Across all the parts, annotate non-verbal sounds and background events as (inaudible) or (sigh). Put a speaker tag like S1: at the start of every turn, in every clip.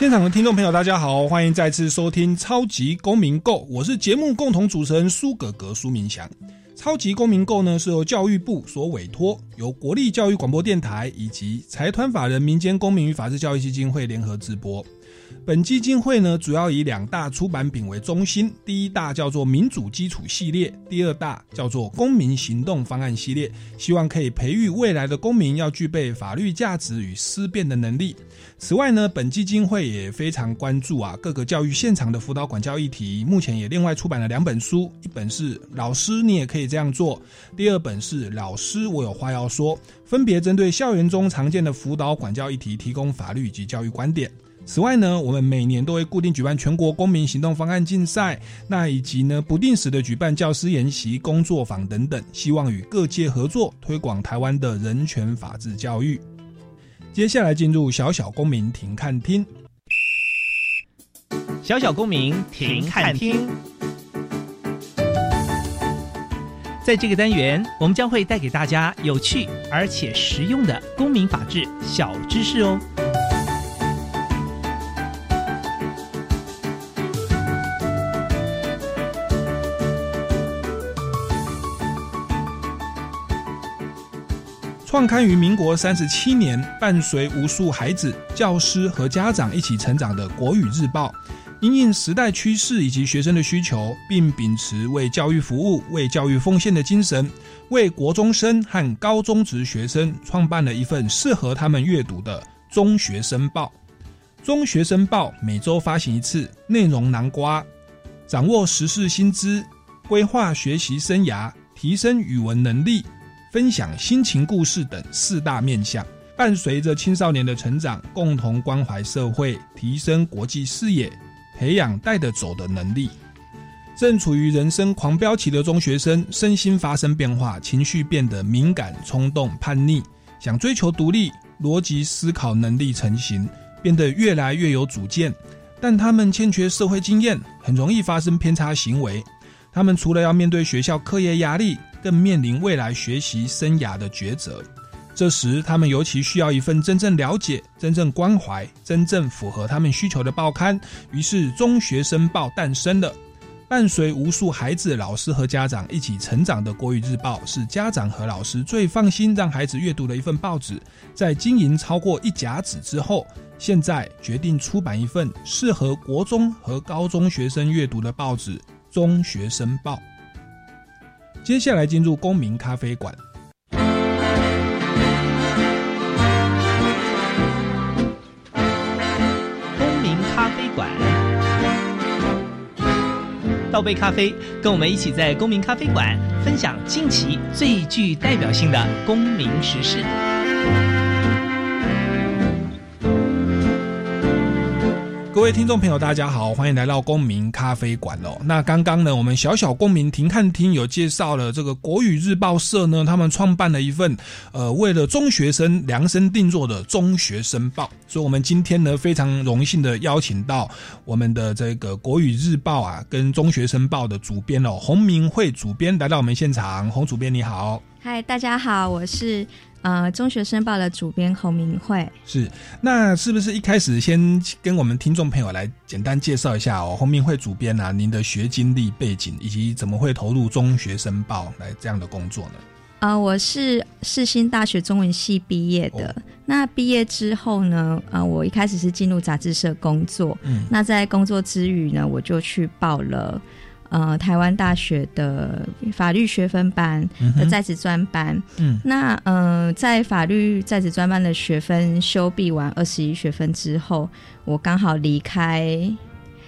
S1: 现场的听众朋友，大家好，欢迎再次收听《超级公民购》，我是节目共同主持人苏格格苏明祥。《超级公民购》呢是由教育部所委托，由国立教育广播电台以及财团法人民间公民与法制教育基金会联合直播。本基金会呢，主要以两大出版品为中心，第一大叫做民主基础系列，第二大叫做公民行动方案系列，希望可以培育未来的公民要具备法律价值与思辨的能力。此外呢，本基金会也非常关注啊各个教育现场的辅导管教议题，目前也另外出版了两本书，一本是《老师你也可以这样做》，第二本是《老师我有话要说》，分别针对校园中常见的辅导管教议题，提供法律以及教育观点。此外呢，我们每年都会固定举办全国公民行动方案竞赛，那以及呢不定时的举办教师研习、工作坊等等，希望与各界合作，推广台湾的人权法治教育。接下来进入小小公民停看厅，
S2: 小小公民停看厅。在这个单元，我们将会带给大家有趣而且实用的公民法治小知识哦。
S1: 创刊于民国三十七年，伴随无数孩子、教师和家长一起成长的《国语日报》，因应时代趋势以及学生的需求，并秉持为教育服务、为教育奉献的精神，为国中生和高中职学生创办了一份适合他们阅读的《中学生报》。《中学生报》每周发行一次，内容囊括掌握时事新知、规划学习生涯、提升语文能力。分享心情故事等四大面向，伴随着青少年的成长，共同关怀社会，提升国际视野，培养带得走的能力。正处于人生狂飙期的中学生，身心发生变化，情绪变得敏感、冲动、叛逆，想追求独立，逻辑思考能力成型，变得越来越有主见。但他们欠缺社会经验，很容易发生偏差行为。他们除了要面对学校课业压力，更面临未来学习生涯的抉择，这时他们尤其需要一份真正了解、真正关怀、真正符合他们需求的报刊。于是，《中学生报》诞生了。伴随无数孩子、老师和家长一起成长的《国语日报》，是家长和老师最放心让孩子阅读的一份报纸。在经营超过一甲子之后，现在决定出版一份适合国中和高中学生阅读的报纸《中学生报》。接下来进入公民咖啡馆。
S2: 公民咖啡馆，倒杯咖啡，跟我们一起在公民咖啡馆分享近期最具代表性的公民时事。
S1: 各位听众朋友，大家好，欢迎来到公民咖啡馆哦。那刚刚呢，我们小小公民庭看厅有介绍了这个国语日报社呢，他们创办了一份呃，为了中学生量身定做的中学生报。所以，我们今天呢，非常荣幸的邀请到我们的这个国语日报啊，跟中学生报的主编哦，洪明慧主编来到我们现场。洪主编你好，
S3: 嗨，大家好，我是。呃，中学生报的主编侯明慧
S1: 是，那是不是一开始先跟我们听众朋友来简单介绍一下哦？侯明慧主编啊，您的学经历背景以及怎么会投入中学生报来这样的工作呢？
S3: 啊，我是世新大学中文系毕业的。那毕业之后呢，啊，我一开始是进入杂志社工作。嗯，那在工作之余呢，我就去报了。呃，台湾大学的法律学分班的在职专班，嗯，那呃，在法律在职专班的学分修毕完二十一学分之后，我刚好离开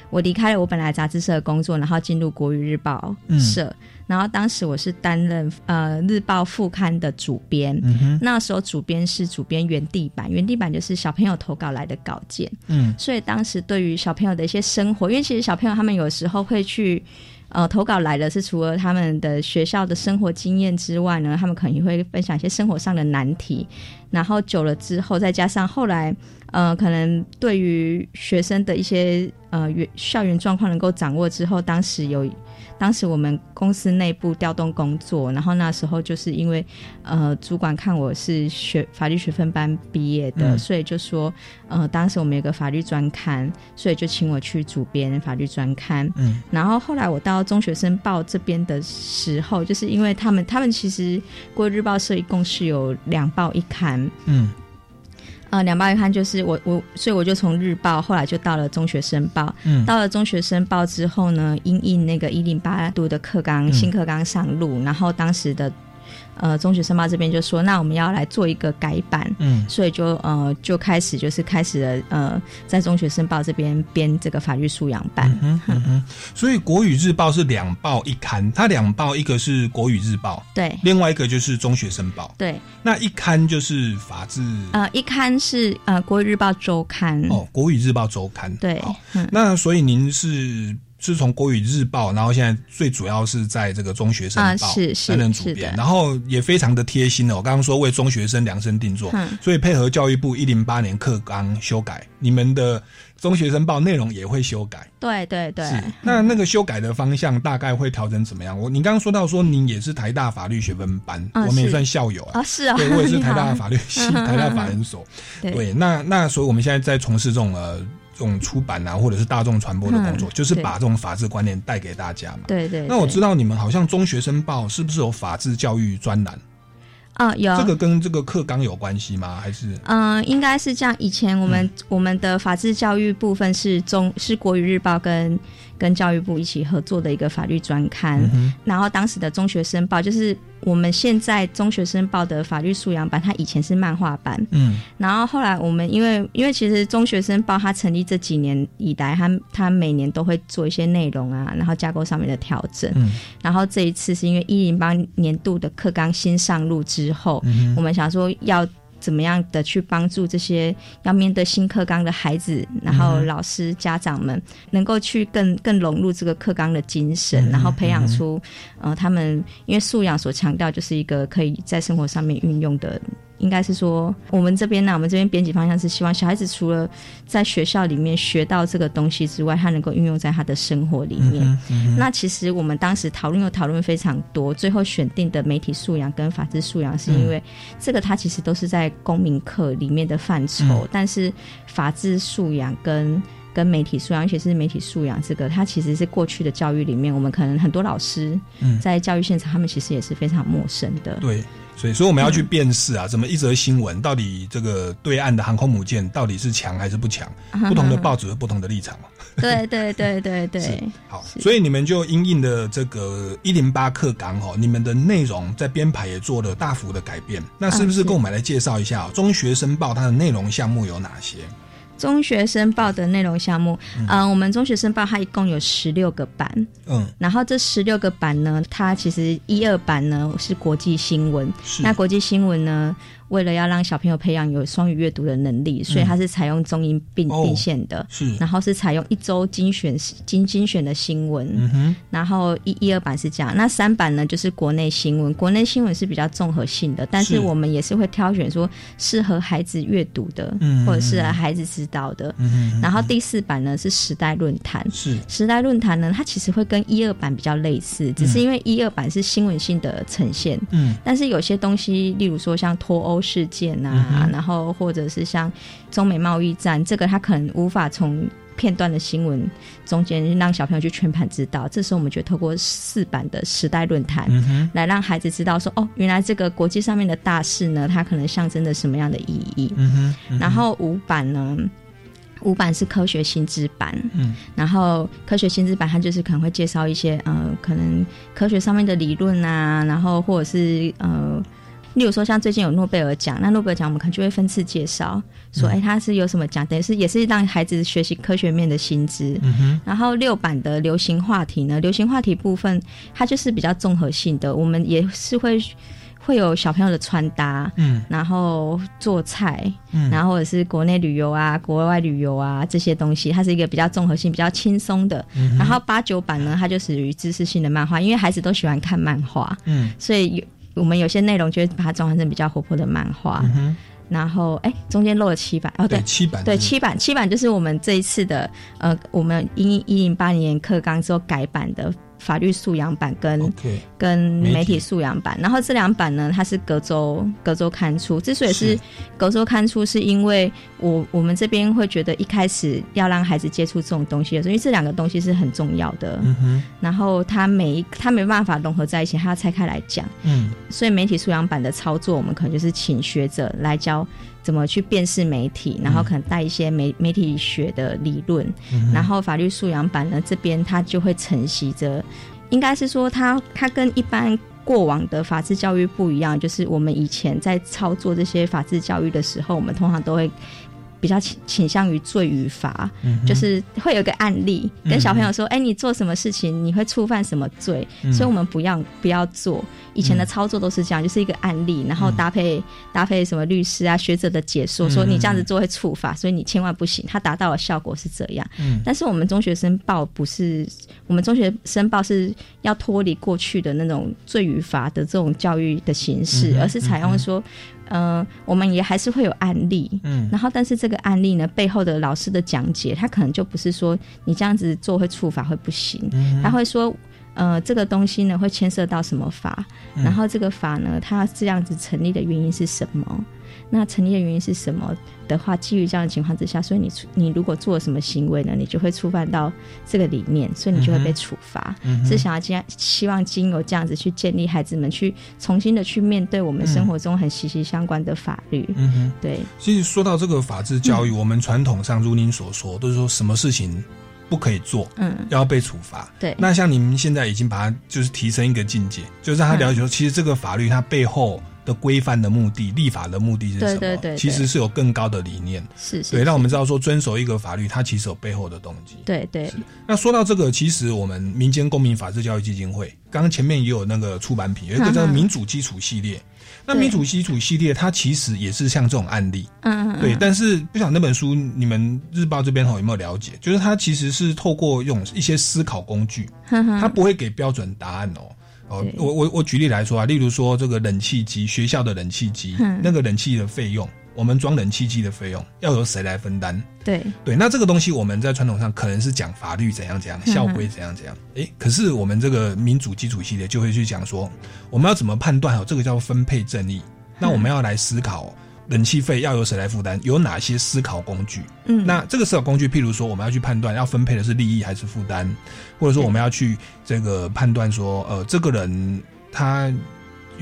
S3: 我离开了我本来杂志社的工作，然后进入国语日报社，然后当时我是担任呃日报副刊的主编，那时候主编是主编原地版，原地版就是小朋友投稿来的稿件，嗯，所以当时对于小朋友的一些生活，因为其实小朋友他们有时候会去。呃，投稿来的是除了他们的学校的生活经验之外呢，他们可能会分享一些生活上的难题。然后久了之后，再加上后来，呃，可能对于学生的一些呃校园状况能够掌握之后，当时有。当时我们公司内部调动工作，然后那时候就是因为，呃，主管看我是学法律学分班毕业的，所以就说，呃，当时我们有个法律专刊，所以就请我去主编法律专刊。嗯，然后后来我到中学生报这边的时候，就是因为他们，他们其实国日报社一共是有两报一刊。嗯。呃，两报一刊就是我我，所以我就从日报后来就到了中学生报。嗯，到了中学生报之后呢，因应那个一零八度的课纲新课纲上路，然后当时的。呃，中学生报这边就说，那我们要来做一个改版，嗯，所以就呃就开始就是开始了呃，在中学生报这边编这个法律素养版，嗯
S1: 哼，所以国语日报是两报一刊，它两报一个是国语日报，
S3: 对，
S1: 另外一个就是中学生报，
S3: 对，
S1: 那一刊就是法制，
S3: 呃，一刊是呃国语日报周刊，
S1: 哦，国语日报周刊，
S3: 对，
S1: 那所以您是。是从国语日报，然后现在最主要是在这个中学生报担任主编，然后也非常的贴心的。我刚刚说为中学生量身定做，所以配合教育部一零八年课纲修改，你们的中学生报内容也会修改。
S3: 对对对，
S1: 那那个修改的方向大概会调整怎么样？我你刚刚说到说您也是台大法律学分班，我们也算校友
S3: 啊，是啊，
S1: 对我也是 (laughs) 台大法律系 (laughs) 台大法人所，对，那那所以我们现在在从事这种呃。这种出版啊，或者是大众传播的工作，就是把这种法治观念带给大家嘛。
S3: 对对。
S1: 那我知道你们好像中学生报是不是有法治教育专栏？
S3: 啊，有。
S1: 这个跟这个课纲有关系吗？还是？
S3: 嗯，应该是这样。以前我们我们的法治教育部分是中是国语日报跟。跟教育部一起合作的一个法律专刊，然后当时的中学生报就是我们现在中学生报的法律素养班，它以前是漫画班，嗯，然后后来我们因为因为其实中学生报它成立这几年以来，它它每年都会做一些内容啊，然后架构上面的调整，嗯，然后这一次是因为一零八年度的课纲新上路之后，嗯我们想说要。怎么样的去帮助这些要面对新课纲的孩子，然后老师、家长们能够去更更融入这个课纲的精神，然后培养出呃他们因为素养所强调就是一个可以在生活上面运用的。应该是说，我们这边呢，我们这边编辑方向是希望小孩子除了在学校里面学到这个东西之外，他能够运用在他的生活里面。那其实我们当时讨论又讨论非常多，最后选定的媒体素养跟法治素养，是因为这个它其实都是在公民课里面的范畴，但是法治素养跟跟媒体素养，而且是媒体素养这个，它其实是过去的教育里面，我们可能很多老师在教育现场，他们其实也是非常陌生的。
S1: 对。所以，所以我们要去辨识啊，怎么一则新闻到底这个对岸的航空母舰到底是强还是不强？不同的报纸有不同的立场嘛。
S3: 对对对对对。(laughs)
S1: 好，所以你们就因应的这个一零八课纲哦，你们的内容在编排也做了大幅的改变。那是不是跟我们来介绍一下中学生报它的内容项目有哪些？
S3: 中学生报的内容项目，嗯，我们中学生报它一共有十六个版，嗯，然后这十六个版呢，它其实一二版呢是国际新闻，那国际新闻呢。为了要让小朋友培养有双语阅读的能力，所以它是采用中英并并线的，
S1: 是，
S3: 然后是采用一周精选精精选的新闻，然后一一二版是这样，那三版呢就是国内新闻，国内新闻是比较综合性的，但是我们也是会挑选说适合孩子阅读的，或者是孩子知道的，然后第四版呢是时代论坛，
S1: 是。
S3: 时代论坛呢，它其实会跟一二版比较类似，只是因为一二版是新闻性的呈现，嗯，但是有些东西，例如说像脱欧。事件啊，然后或者是像中美贸易战，这个他可能无法从片段的新闻中间让小朋友去全盘知道。这时候，我们就透过四版的时代论坛来让孩子知道说，哦，原来这个国际上面的大事呢，它可能象征着什么样的意义。然后五版呢，五版是科学新知版，嗯，然后科学新知版它就是可能会介绍一些呃，可能科学上面的理论啊，然后或者是呃。例如说像最近有诺贝尔奖，那诺贝尔奖我们可能就会分次介绍，说哎它是有什么奖，等于是也是让孩子学习科学面的薪资。
S1: 嗯，
S3: 然后六版的流行话题呢，流行话题部分它就是比较综合性的，我们也是会会有小朋友的穿搭，
S1: 嗯。
S3: 然后做菜，
S1: 嗯，
S3: 然后或者是国内旅游啊、国外旅游啊这些东西，它是一个比较综合性、比较轻松的。
S1: 嗯
S3: 然后八九版呢，它就属于知识性的漫画，因为孩子都喜欢看漫画，
S1: 嗯。
S3: 所以有我们有些内容就会把它转换成比较活泼的漫画。
S1: 嗯，
S3: 然后，哎，中间漏了七版哦，对
S1: 对，。七版
S3: 对七版，七版就是我们这一次的呃，我们一一零八年课纲之后改版的法律素养版跟跟
S1: 媒体
S3: 素养版，然后这两版呢，它是隔周隔周刊出。之所以是
S1: 是。
S3: 隔周刊出，是因为我我们这边会觉得一开始要让孩子接触这种东西的时候，因为这两个东西是很重要的，
S1: 嗯哼，
S3: 然后他每一他没办法融合在一起，他要拆开来讲。
S1: 嗯。
S3: 所以媒体素养版的操作，我们可能就是请学者来教怎么去辨识媒体，然后可能带一些媒媒体学的理论，
S1: 嗯，
S3: 然后法律素养版呢，这边它就会承袭着，应该是说它它跟一般过往的法治教育不一样，就是我们以前在操作这些法治教育的时候，我们通常都会。比较倾倾向于罪与罚，
S1: 嗯
S3: 就是会有一个案例
S1: 嗯
S3: 跟小朋友说：“哎、你做什么事情你会触犯什么罪？”
S1: 嗯
S3: 所以我们不要不要做。以前的操作都是这样，就是一个案例，然后搭配、搭配什么律师啊学者的解说，
S1: 嗯
S3: 说你这样子做会触法，所以你千万不行。它达到的效果是这样。
S1: 嗯
S3: 但是我们中学生报不是，我们中学生报是要脱离过去的那种罪与罚的这种教育的形式，
S1: 嗯
S3: 而是采用说，呃，我们也还是会有案例。
S1: 嗯
S3: 然后，但是这个案例呢，背后的老师的讲解，他可能就不是说你这样子做会触法会不行，
S1: 嗯
S3: 他会说，呃，这个东西呢会牵涉到什么法，
S1: 嗯
S3: 然后这个法呢，它这样子成立的原因是什么？那成立的原因是什么的话，基于这样的情况之下，所以你触你如果做了什么行为呢，你就会触犯到这个理念，所以你就会被处罚。是想要经希望经由这样子去建立孩子们去重新的去面对我们生活中很息息相关的法律。
S1: 嗯哼。
S3: 对，
S1: 其实说到这个法治教育，
S3: 嗯
S1: 我们传统上如您所说，都是说什么事情不可以做，
S3: 嗯，
S1: 要被处罚。
S3: 对，
S1: 那像你们现在已经把它就是提升一个境界，就是让他了解说，其实这个法律它背后的规范的目的、立法的目的是什么？
S3: 对对对对
S1: 其实是有更高的理念。
S3: 是是，
S1: 对，让我们知道说遵守一个法律，它其实有背后的动机。
S3: 对对
S1: 是那说到这个，其实我们民间公民法治教育基金会，刚刚前面也有那个出版品，有一个叫民主基础系列。那民主基础系列，它其实也是像这种案例，
S3: 嗯嗯，
S1: 对。
S3: 嗯
S1: 但是不晓得那本书你们日报这边吼有没有了解？就是它其实是透过用一些思考工具，(laughs) 它不会给标准答案哦。哦，我我我举例来说啊，例如说这个冷气机，学校的冷气机
S3: 嗯，
S1: 那个冷气的费用，我们装冷气机的费用要由谁来分担？
S3: 对
S1: 对，那这个东西我们在传统上可能是讲法律怎样怎样，
S3: 嗯
S1: 校规怎样怎样。诶，可是我们这个民主基础系列就会去讲说，我们要怎么判断哦，这个叫分配正义。那我们要来思考冷气费要由谁来负担，有哪些思考工具？
S3: 嗯，
S1: 那这个思考工具，譬如说我们要去判断要分配的是利益还是负担，或者说我们要去这个判断说，呃，这个人他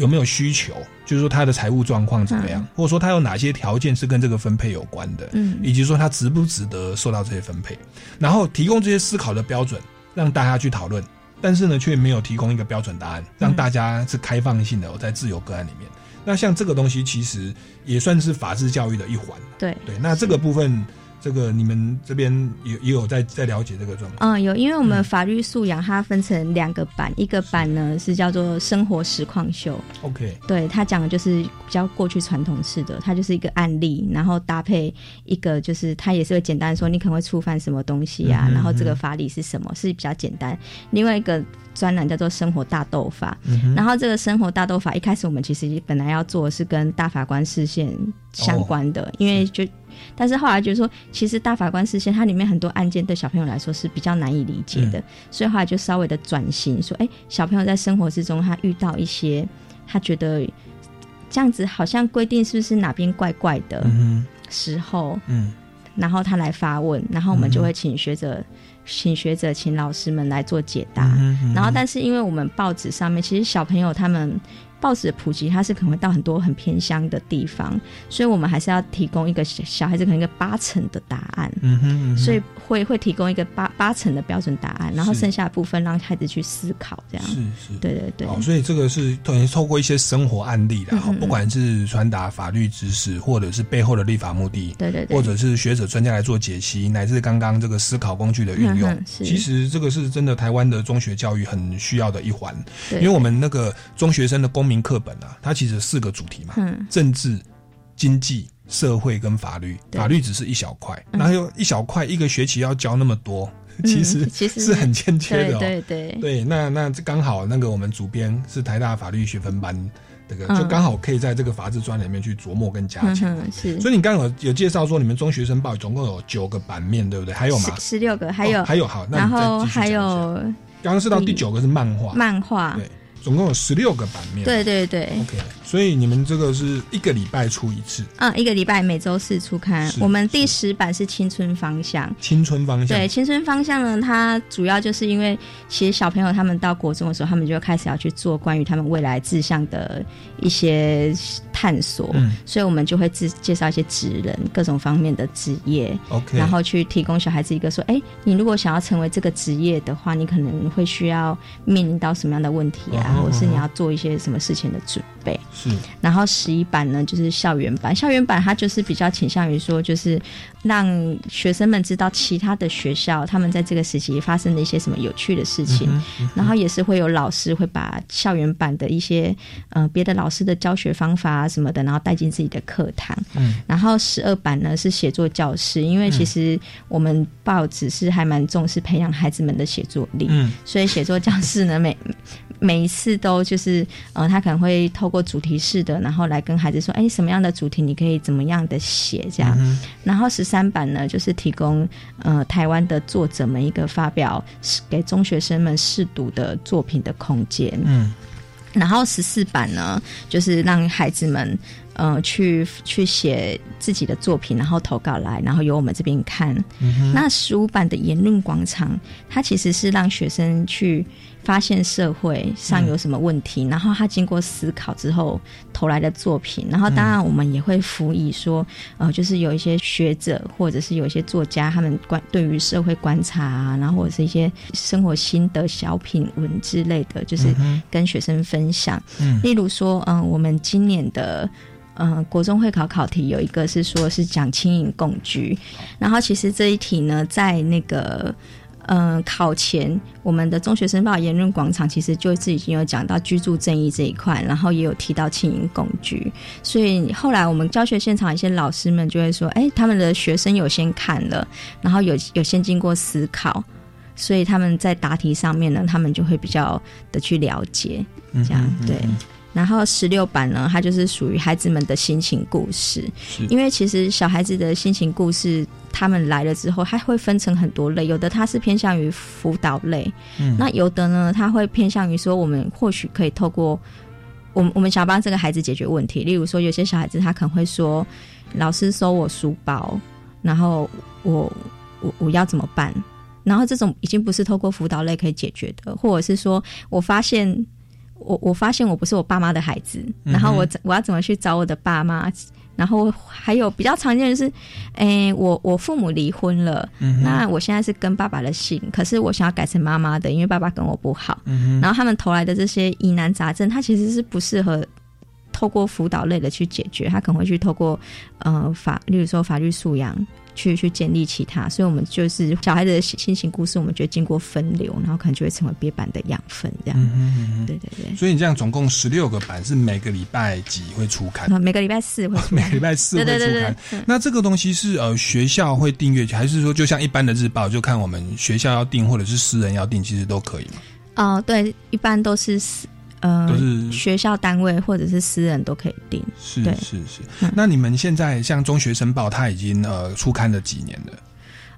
S1: 有没有需求，就是说他的财务状况怎么样，
S3: 嗯
S1: 或者说他有哪些条件是跟这个分配有关的。
S3: 嗯
S1: 以及说他值不值得受到这些分配，然后提供这些思考的标准，让大家去讨论，但是呢，却没有提供一个标准答案，让大家是开放性的，我在自由个案里面。那像这个东西，其实也算是法治教育的一环。
S3: 对
S1: 对，那这个部分，这个你们这边也也有在在了解这个状况。
S3: 嗯，有，因为我
S1: 嗯
S3: 们法律素养它分成两个版，一个版呢是叫做生活实况秀
S1: ，OK，
S3: 对它讲的就是比较过去传统式的，它就是一个案例，然后搭配一个就是它也是会简单说你可能会触犯什么东西啊，
S1: 嗯哼
S3: 然后这个法理是什么，是比较简单。另外一个专栏叫做生活大斗法，
S1: 嗯，
S3: 然后这个生活大斗法一开始我们其实本来要做的是跟大法官视线相关的，因为就。但是后来觉得说，其实大法官视线它里面很多案件对小朋友来说是比较难以理解的，所以后来就稍微的转型，说，哎，小朋友在生活之中他遇到一些他觉得这样子好像规定是不是哪边怪怪的
S1: 嗯
S3: 时候，
S1: 哼，嗯。
S3: 然后他来发问，然后我们就会请学者、请学者、请老师们来做解答。然后，但是因为我们报纸上面，其实小朋友他们报纸的普及，它是可能会到很多很偏乡的地方，所以我们还是要提供一个小小孩子可能一个八成的答案。
S1: 嗯哼，嗯哼。
S3: 所以会会提供一个八八成的标准答案，然后剩下的部分让孩子去思考，这样。
S1: 是是，
S3: 对对对。
S1: 哦，所以这个是等于透过一些生活案例啦，不管是传达法律知识，或者是背后的立法目的，
S3: 对对，
S1: 或者是学者专家来做解析，乃至刚刚这个思考工具的运用，其实这个是真的台湾的中学教育很需要的一环，因为我们那个中学生的公民课本啊，它其实四个主题嘛，政治、经济。社会跟法律，法律只是一小块，然后又一小块，一个学期要教那么多，其实
S3: 其实
S1: 是很欠缺的。
S3: 对对
S1: 对，那那刚好那个我们主编是台大法律学分班，这个就刚好可以在这个法制专里面去琢磨跟加强。
S3: 是，
S1: 所以你刚刚有有介绍说，你们中学生报总共有九个版面，对不对？还有吗？
S3: 十六个，还有
S1: 还有好，
S3: 然后还有
S1: 刚刚是到第九个是漫画，
S3: 漫画
S1: 对。总共有十六个版面。
S3: 对对对。
S1: OK，所以你们这个是一个礼拜出一次。
S3: 嗯，一个礼拜每周四出刊。我们第十版是青春方向。
S1: 青春方向。
S3: 对，青春方向呢，它主要就是因为其实小朋友他们到国中的时候，他们就开始要去做关于他们未来志向的一些探索。嗯。所以我们就会介介绍一些职人各种方面的职业。
S1: OK。
S3: 然后去提供小孩子一个说，哎，你如果想要成为这个职业的话，你可能会需要面临到什么样的问题啊？或是你要做一些什么事情的准备？
S1: 是。
S3: 然后十一版呢，就是校园版。校园版它就是比较倾向于说，就是让学生们知道其他的学校他们在这个时期发生的一些什么有趣的事情。然后也是会有老师会把校园版的一些呃别的老师的教学方法啊什么的，然后带进自己的课堂。嗯。然后十二版呢是写作教室，因为其实我们报纸是还蛮重视培养孩子们的写作力。嗯。所以写作教室呢每每一次都就是，呃，他可能会透过主题式的，然后来跟孩子说，哎，什么样的主题你可以怎么样的写这样。然后十三版呢，就是提供呃台湾的作者们一个发表给中学生们试读的作品的空间。嗯。然后十四版呢，就是让孩子们呃去去写自己的作品，然后投稿来，然后由我们这边看。那十五版的言论广场，它其实是让学生去。发现社会上有什么问题，然后他经过思考之后投来的作品，然后当然我们也会辅以说，呃，就是有一些学者或者是有一些作家，他们观对于社会观察啊，然后或者是一些生活心得小品文之类的，就是跟学生分享。嗯，例如说，嗯，我们今年的嗯国中会考考题有一个是说是讲轻盈共居，然后其实这一题呢，在那个。嗯，考前我们的中学生报言论广场其实就是已经有讲到居住正义这一块，然后也有提到轻盈共居，所以后来我们教学现场一些老师们就会说，哎，他们的学生有先看了，然后有有先经过思考，所以他们在答题上面呢，他们就会比较的去了解，这样对。然后十六版呢，它就是属于孩子们的心情故事，因为其实小孩子的心情故事，他们来了之后，它会分成很多类，有的它是偏向于辅导类，嗯，那有的呢，他会偏向于说，我们或许可以透过我们我们想帮这个孩子解决问题，例如说，有些小孩子他可能会说，老师收我书包，然后我我我要怎么办？然后这种已经不是透过辅导类可以解决的，或者是说我发现。我我发现我不是我爸妈的孩子，然后我我要怎么去找我的爸妈？然后还有比较常见的是，哎，我我父母离婚了，那我现在是跟爸爸的姓，可是我想要改成妈妈的，因为爸爸跟我不好。然后他们投来的这些疑难杂症，他其实是不适合透过辅导类的去解决，他可能会去透过呃法，例如说法律素养。去去建立其他，所以我们就是小孩子的心情故事，我们觉得经过分流，然后可能就会成为别版的养分，这样。对对对。
S1: 所以你这样总共十六个版，是每个礼拜几会出刊？
S3: 每个礼拜四会。
S1: 每个礼拜四会出刊。那这个东西是呃学校会订阅，还是说就像一般的日报，就看我们学校要订，或者是私人要订，其实都可以吗？
S3: 哦，对，一般都是私。呃，都是学校单位或者是私人都可以订。
S1: 是是是。那你们现在像中学生报，它已经呃出刊了几年了？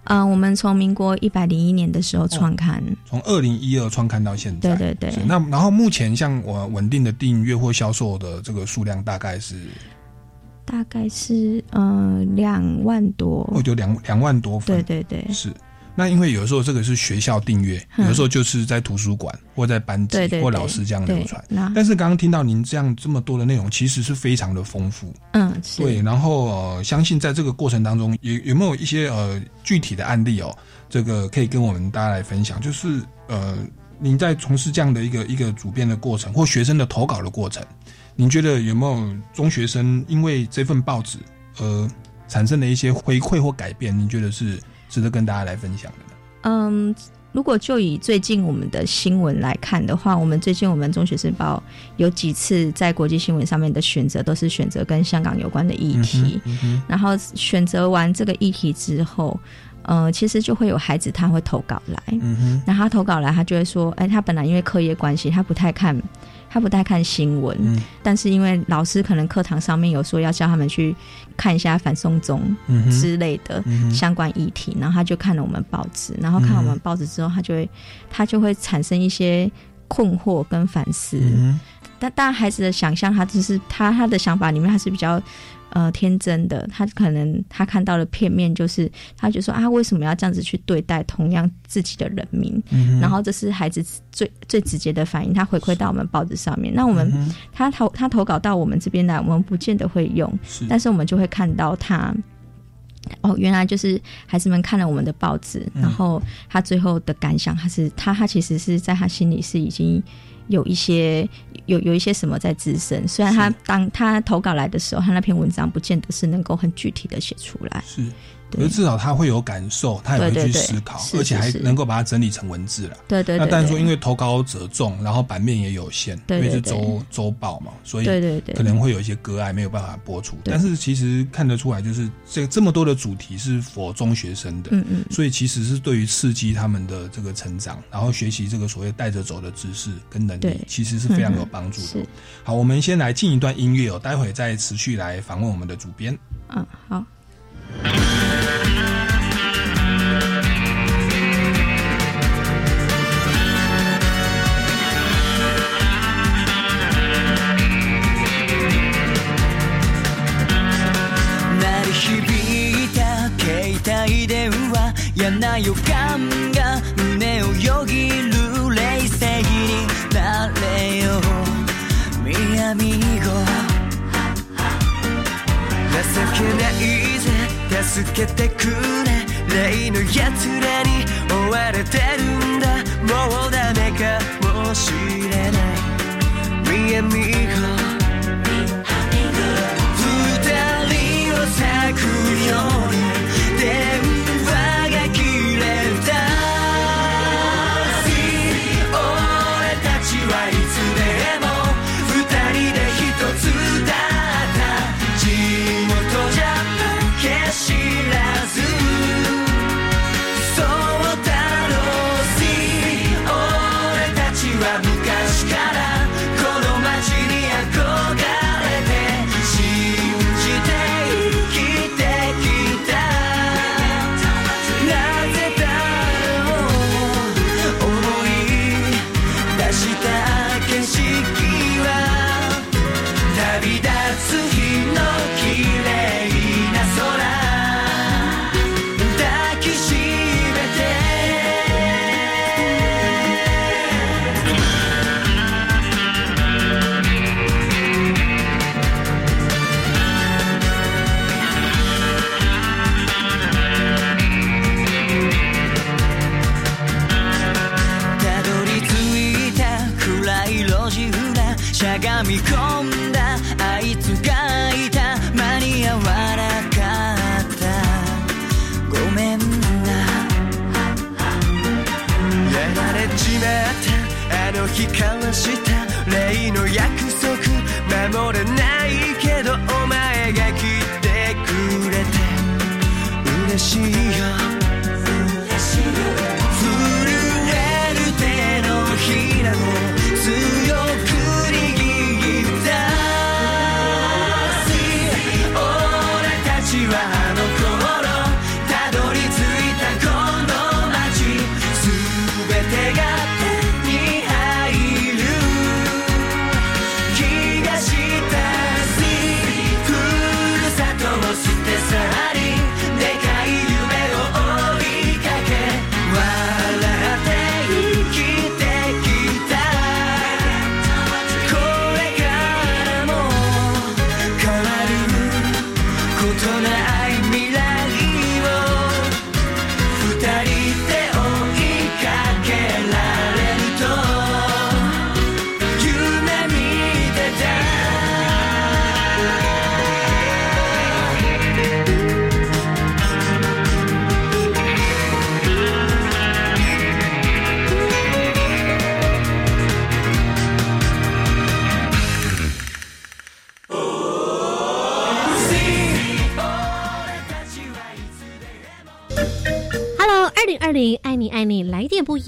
S3: 嗯，我们从民国一百零一年的时候创刊，
S1: 从二零一二创刊到现
S3: 在。对对对。
S1: 那然后目前像我稳定的订阅或销售的这个数量大概是？
S3: 大概是呃两万多。
S1: 哦，就两两万多份。
S3: 对对对。
S1: 是。那因为有时候这个是学校订阅，有时候就是在图书馆或在班级或老师这样流传。但是刚刚听到您这样这么多的内容，其实是非常的丰富。
S4: 嗯，
S1: 对。然后呃，相信在这个过程当中，有有没有一些呃具体的案例哦？这个可以跟我们大家来分享。就是呃，您在从事这样的一个一个主编的过程，或学生的投稿的过程，您觉得有没有中学生因为这份报纸而产生的一些回馈或改变？您觉得是？值得跟大家来分享的。
S4: 嗯，如果就以最近我们的新闻来看的话，我们最近我们中学生报有几次在国际新闻上面的选择，都是选择跟香港有关的议题。然后选择完这个议题之后，呃，其实就会有孩子他会投稿来。嗯哼，那他投稿来，他就会说：“哎，他本来因为课业关系，他不太看。”他不太看新闻，但是因为老师可能课堂上面有说要叫他们去看一下反送中之类的相关议题，然后他就看了我们报纸，然后看我们报纸之后，他就会他就会产生一些困惑跟反思。但当然，孩子的想象，他只是他他的想法里面，他是比较。呃，天真的，他可能他看到了片面，就是他就说啊，为什么要这样子去对待同样自己的人民？然后这是孩子最最直接的反应，他回馈到我们报纸上面。那我们他投他投稿到我们这边来，我们不见得会用，但是我们就会看到他哦，原来就是孩子们看了我们的报纸，然后他最后的感想，他是他他其实是在他心里是已经。有一些有有一些什么在滋生，虽然他当他投稿来的时候，他那篇文章不见得是能够很具体的写出来。
S1: 是。可是至少他会有感受，他也会去思考，而且还能够把它整理成文字了。
S4: 对对。
S1: 那但是说，因为投稿者众，然后版面也有限，因为是周周报嘛，所以
S4: 对对对，
S1: 可能会有一些割爱没有办法播出。但是其实看得出来，就是这这么多的主题是佛中学生的，嗯嗯，所以其实是对于刺激他们的这个成长，然后学习这个所谓带着走的知识跟能力，其实是非常有帮助的。好，我们先来进一段音乐哦，待会再持续来访问我们的主编。
S4: 嗯，好。嫌な予感が胸をよぎる冷静になれよ。ミアミゴ情けない助けてくれ例の奴らに追われてるんだ。もうダメかもしれない。ミアミゴ二人を咲くよ。
S5: 때가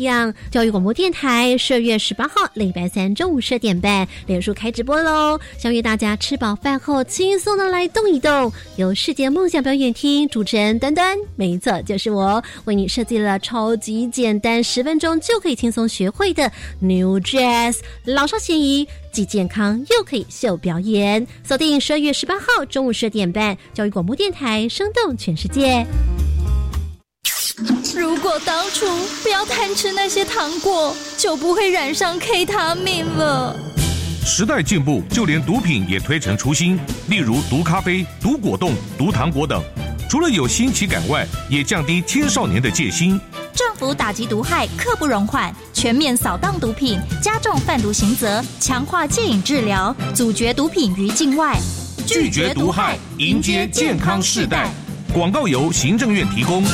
S5: 样，教育广播电台十二月十八号礼拜三中午十二点半，连书开直播喽！相约大家吃饱饭后轻松的来动一动，由世界梦想表演厅主持人端端，没错，就是我，为你设计了超级简单，十分钟就可以轻松学会的 New Jazz，老少咸宜，既健康又可以秀表演。锁定十二月十八号中午十二点半，教育广播电台，生动全世界。
S6: 如果当初不要贪吃那些糖果，就不会染上 K 他命了。
S7: 时代进步，就连毒品也推陈出新，例如毒咖啡、毒果冻、毒糖果等。除了有新奇感外，也降低青少年的戒心。
S6: 政府打击毒害，刻不容缓，全面扫荡毒品，加重贩毒刑责，强化戒瘾治疗，阻绝毒品于境外，
S7: 拒绝毒害，迎接健康世代。广告由行政院提供。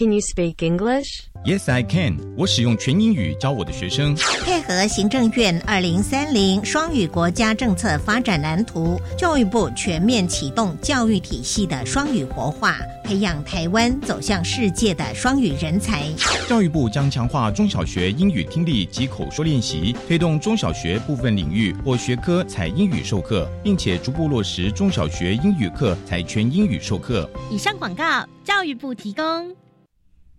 S8: Can you speak English?
S9: Yes, I can. 我使用全英语教我的学生。
S10: 配合行政院二零三零双语国家政策发展蓝图，教育部全面启动教育体系的双语活化，培养台湾走向世界的双语人才。
S9: 教育部将强化中小学英语听力及口说练习，推动中小学部分领域或学科采英语授课，并且逐步落实中小学英语课采全英语授课。
S5: 以上广告，教育部提供。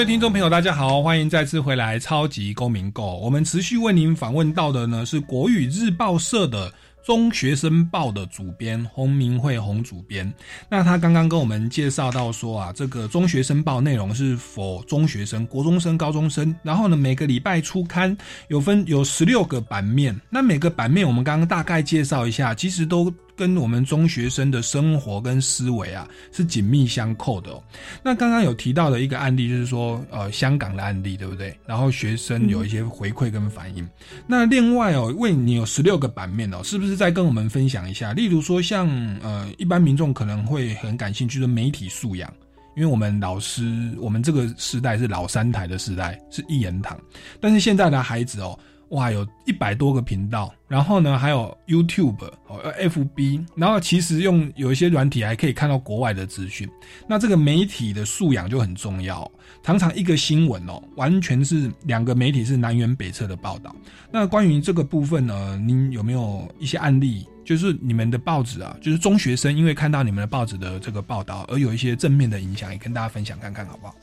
S1: 各位听众朋友，大家好，欢迎再次回来《超级公民购》。我们持续为您访问到的呢是国语日报社的中学生报的主编洪明慧洪主编。那他刚刚跟我们介绍到说啊，这个中学生报内容是否中学生、国中生、高中生。然后呢，每个礼拜初刊有分有十六个版面。那每个版面我们刚刚大概介绍一下，其实都。跟我们中学生的生活跟思维啊是紧密相扣的哦。那刚刚有提到的一个案例，就是说呃香港的案例，对不对？然后学生有一些回馈跟反应。那另外哦，为你有十六个版面哦，是不是再跟我们分享一下？例如说像呃一般民众可能会很感兴趣的媒体素养，因为我们老师我们这个时代是老三台的时代，是一言堂，但是现在的孩子哦。哇，有一百多个频道，然后呢，还有 YouTube 哦，FB，然后其实用有一些软体还可以看到国外的资讯。那这个媒体的素养就很重要，常常一个新闻哦，完全是两个媒体是南辕北辙的报道。那关于这个部分呢，您有没有一些案例，就是你们的报纸啊，就是中学生因为看到你们的报纸的这个报道而有一些正面的影响，也跟大家分享看看好不好？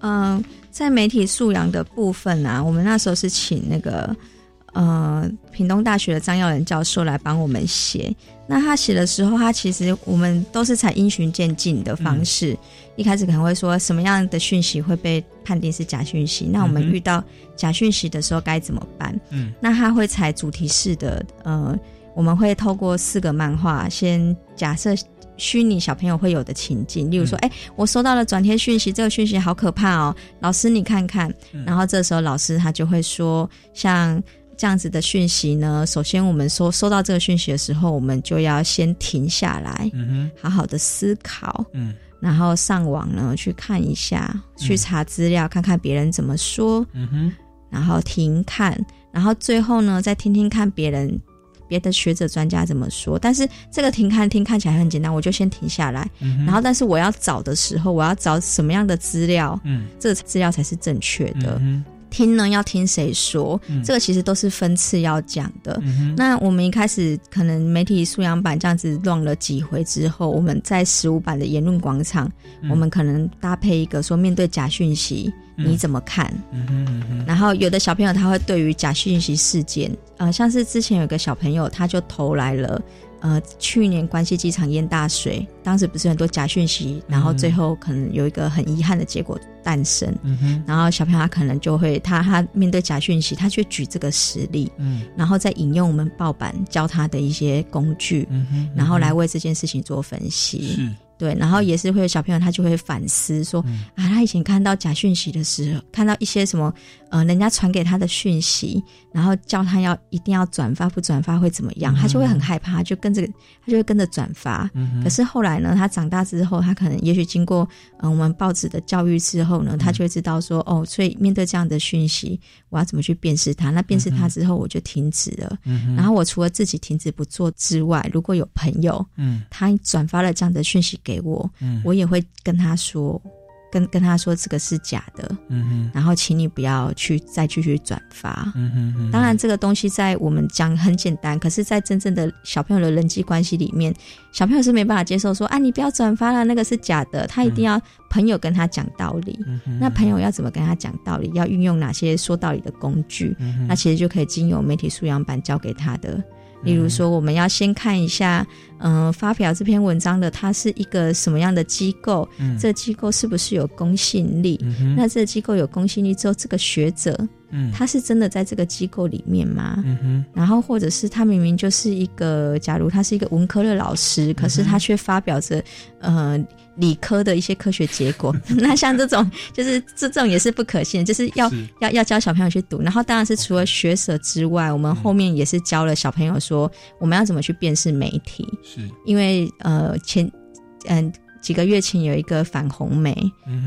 S3: 嗯，在媒体素养的部分啊，我们那时候是请那个呃屏东大学的张耀仁教授来帮我们写。那他写的时候，他其实我们都是采因循渐进的方式。一开始可能会说什么样的讯息会被判定是假讯息，那我们遇到假讯息的时候该怎么办？嗯，那他会采主题式的，呃，我们会透过四个漫画先假设。虚拟小朋友会有的情境，例如说，哎，我收到了转贴讯息，这个讯息好可怕哦，老师你看看。然后这时候老师他就会说，像这样子的讯息呢，首先我们收收到这个讯息的时候，我们就要先停下来，嗯好好的思考，嗯，然后上网呢去看一下，去查资料，看看别人怎么说，嗯哼，然后停看，然后最后呢再听听看别人。别的学者专家怎么说？但是这个停看听看起来很简单，我就先停下来。然后，但是我要找的时候，我要找什么样的资料？嗯，这个资料才是正确的。听呢，要听谁说？这个其实都是分次要讲的。那我们一开始可能媒体素养版这样子乱了几回之后，我们在十五版的言论广场，我们可能搭配一个说面对假讯息。你怎么看？然后有的小朋友他会对于假讯息事件，呃，像是之前有个小朋友他就投来了呃，去年关西机场淹大水，当时不是很多假讯息，然后最后可能有一个很遗憾的结果诞生。
S1: 嗯哼，
S3: 然后小朋友他可能就会，他他面对假讯息，他去举这个实例，
S1: 嗯，
S3: 然后再引用我们报版教他的一些工具，
S1: 嗯哼，
S3: 然后来为这件事情做分析。
S1: 是。
S3: 对，然后也是会有小朋友，他就会反思说，啊，他以前看到假讯息的时候，看到一些什么，呃，人家传给他的讯息，然后叫他要一定要转发，不转发会怎么样？他就会很害怕，就跟着他就会跟着转发。可是后来呢，他长大之后，他可能也许经过嗯我们报纸的教育之后呢，他就会知道说，哦，所以面对这样的讯息，我要怎么去辨识它？那辨识它之后，我就停止了。然后我除了自己停止不做之外，如果有朋友，
S1: 嗯，
S3: 他转发了这样的讯息。给我，
S1: 嗯，
S3: 我也会跟他说，跟跟他说这个是假的，
S1: 嗯哼，
S3: 然后请你不要去再继续转发，
S1: 嗯哼，
S3: 当然这个东西在我们讲很简单，可是，在真正的小朋友的人际关系里面，小朋友是没办法接受说啊，你不要转发了，那个是假的，他一定要朋友跟他讲道理，那朋友要怎么跟他讲道理？要运用哪些说道理的工具？那其实就可以经由媒体素养版教给他的。例如说，我们要先看一下，嗯，发表这篇文章的它是一个什么样的机构？
S1: 嗯，
S3: 这机构是不是有公信力？
S1: 嗯
S3: 那这个机构有公信力之后，这个学者，
S1: 嗯，
S3: 他是真的在这个机构里面吗？
S1: 嗯哼，
S3: 然后或者是他明明就是一个，假如他是一个文科的老师，可是他却发表着，呃。理科的一些科学结果，(laughs) 那像这种就是这种也是不可信，就是要要要教小朋友去读。然后当然是除了学者之外，我们后面也是教了小朋友说，我们要怎么去辨识媒体。
S1: 是
S3: 因为呃前嗯几个月前有一个反红媒，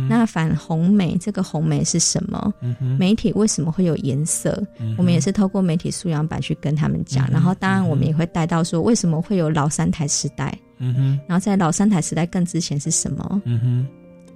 S3: 那反红媒这个红媒是什么？媒体为什么会有颜色？我们也是透过媒体素养版去跟他们讲。然后当然我们也会带到说，为什么会有老三台时代？
S1: 嗯哼，
S3: 然后在老三台时代更之前是什么？
S1: 嗯哼，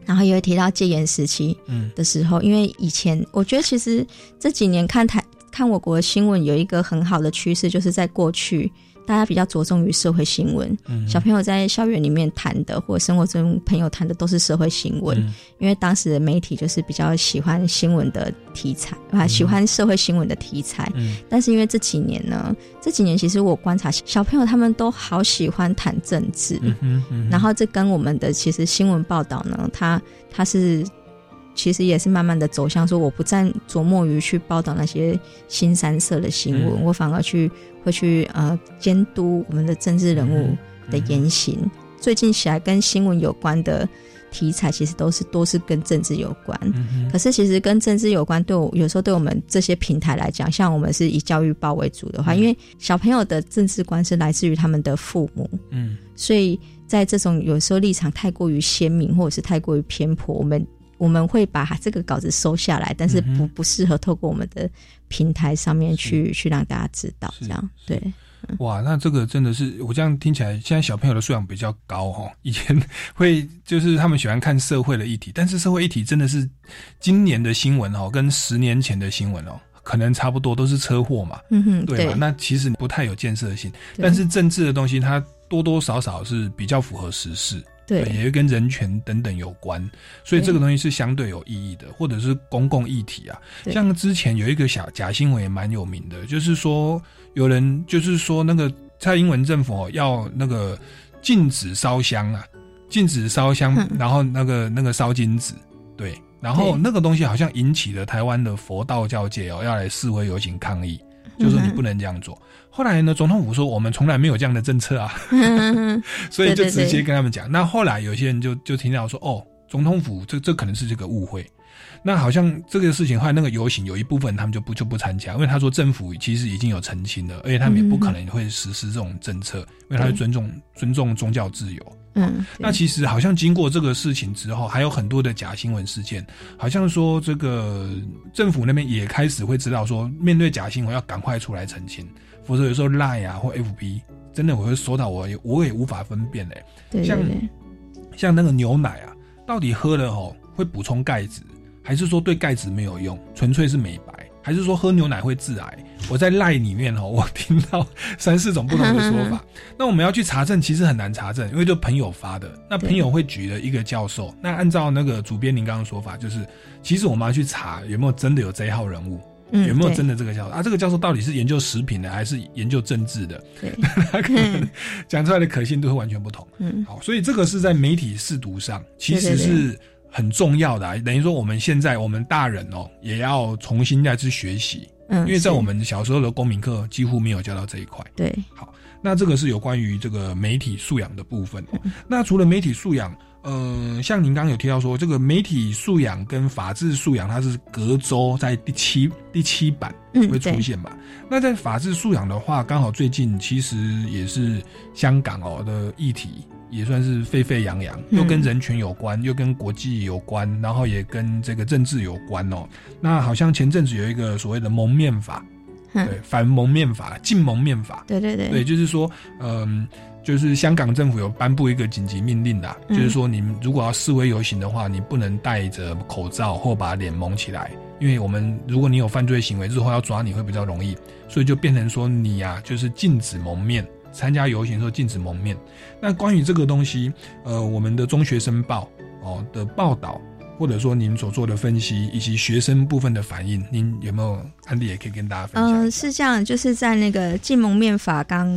S3: 然后也会提到戒严时期的时候，因为以前我觉得其实这几年看台看我国的新闻有一个很好的趋势，就是在过去。大家比较着重于社会新闻，小朋友在校园里面谈的，或者生活中朋友谈的都是社会新闻，因为当时的媒体就是比较喜欢新闻的题材，啊，喜欢社会新闻的题材。但是因为这几年呢，这几年其实我观察小朋友他们都好喜欢谈政治，然后这跟我们的其实新闻报道呢，它它是。其实也是慢慢的走向说，我不再琢磨于去报道那些新三色的新闻，我反而去会去呃监督我们的政治人物的言行。最近起来跟新闻有关的题材，其实都是都是跟政治有关。可是其实跟政治有关，对我有时候对我们这些平台来讲，像我们是以教育报为主的话，因为小朋友的政治观是来自于他们的父母，
S1: 嗯，
S3: 所以在这种有时候立场太过于鲜明，或者是太过于偏颇，我们。我们会把这个稿子收下来，但是不不适合透过我们的平台上面去去让大家知道，这样对。
S1: 哇，那这个真的是我这样听起来，现在小朋友的素养比较高哈。(laughs) 以前会就是他们喜欢看社会的议题，但是社会议题真的是今年的新闻哦，跟十年前的新闻哦，可能差不多都是车祸嘛，
S3: 嗯哼，
S1: 对
S3: 吧？
S1: 那其实不太有建设性，但是政治的东西它多多少少是比较符合时事。
S3: 对，
S1: 也会跟人权等等有关，所以这个东西是相对有意义的，或者是公共议题啊。像之前有一个小假新闻也蛮有名的，就是说有人就是说那个蔡英文政府要那个禁止烧香啊，禁止烧香，然后那个那个烧金子，对，然后那个东西好像引起了台湾的佛道教界哦要来示威游行抗议，就说你不能这样做。后来呢，总统府说我们从来没有这样的政策啊，(laughs) 所以就直接跟他们讲。那后来有些人就就听到说，哦，总统府这这可能是这个误会。那好像这个事情后来那个游行有一部分他们就不就不参加，因为他说政府其实已经有澄清了，而且他们也不可能会实施这种政策，因为他会尊重尊重宗教自由。
S3: 嗯，
S1: 那其实好像经过这个事情之后，还有很多的假新闻事件，好像说这个政府那边也开始会知道说，面对假新闻要赶快出来澄清。否则有时候 Line 啊或 FB 真的我会收到我也我也无法分辨嘞。
S3: 对，
S1: 像像那个牛奶啊，到底喝了吼会补充钙质，还是说对钙质没有用，纯粹是美白，还是说喝牛奶会致癌？我在 Line 里面吼，(laughs) 我听到三四种不同的说法。(laughs) 那我们要去查证，其实很难查证，因为就朋友发的。那朋友会举了一个教授，那按照那个主编您刚刚说法，就是其实我们要去查有没有真的有这一号人物。
S3: 嗯
S1: 有没有真的这个教授啊？这个教授到底是研究食品的还是研究政治的？
S3: 对，(laughs)
S1: 他可能讲出来的可信度会完全不同。
S3: 嗯
S1: 好，所以这个是在媒体试读上其实是很重要的、啊，等于说我们现在我们大人哦也要重新再去学习，
S3: 嗯
S1: 因为在我们小时候的公民课几乎没有教到这一块。
S3: 对，好
S1: 那这个是有关于这个媒体素养的部分那除了媒体素养，呃，像您刚刚有提到说，这个媒体素养跟法治素养，它是隔周在第七第七版
S3: 嗯
S1: 会出现嘛？那在法治素养的话，刚好最近其实也是香港哦的议题。也算是沸沸扬扬，
S3: 嗯
S1: 又跟人权有关，又跟国际有关，然后也跟这个政治有关哦。那好像前阵子有一个所谓的蒙面法，
S3: 嗯
S1: 对，反蒙面法、禁蒙面法，
S3: 对对对
S1: 对，就是说，嗯、就是香港政府有颁布一个紧急命令啦，
S3: 嗯
S1: 就是说，你们如果要示威游行的话，你不能戴着口罩或把脸蒙起来，因为我们如果你有犯罪行为，日后要抓你会比较容易，所以就变成说你呀、就是禁止蒙面。参加游行的时候禁止蒙面。那关于这个东西，呃，我们的中学生报哦的报道，或者说您所做的分析，以及学生部分的反应，您有没有案例也可以跟大家分享？
S3: 嗯、是这样，就是在那个禁蒙面法刚